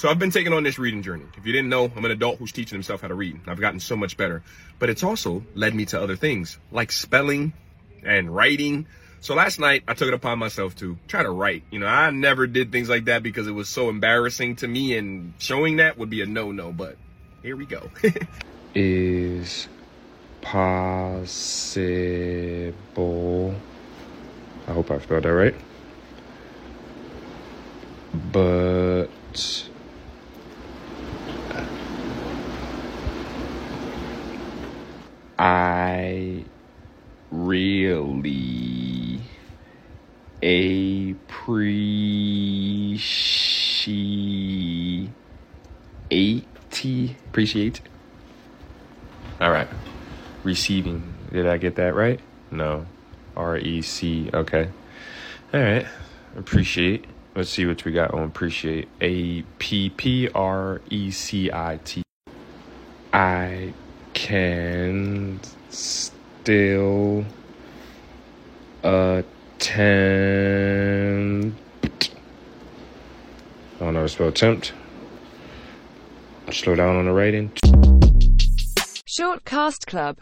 So I've been taking on this reading journey. If you didn't know, I'm an adult who's teaching himself how to read. I've gotten so much better. But it's also led me to other things like spelling and writing. So last night I took it upon myself to try to write. You know, I never did things like that because it was so embarrassing to me and showing that would be a no-no, but here we go. is possible. I hope I spelled that right. But I really appreciate appreciate. All right. Receiving. Did i get that right? No. R-e-c okay. All right. Appreciate. Let's see what we got on appreciate. A p p r e c i t. I can still attempt. I don't know how to spell attempt. Slow down on the writing. Short Cast Club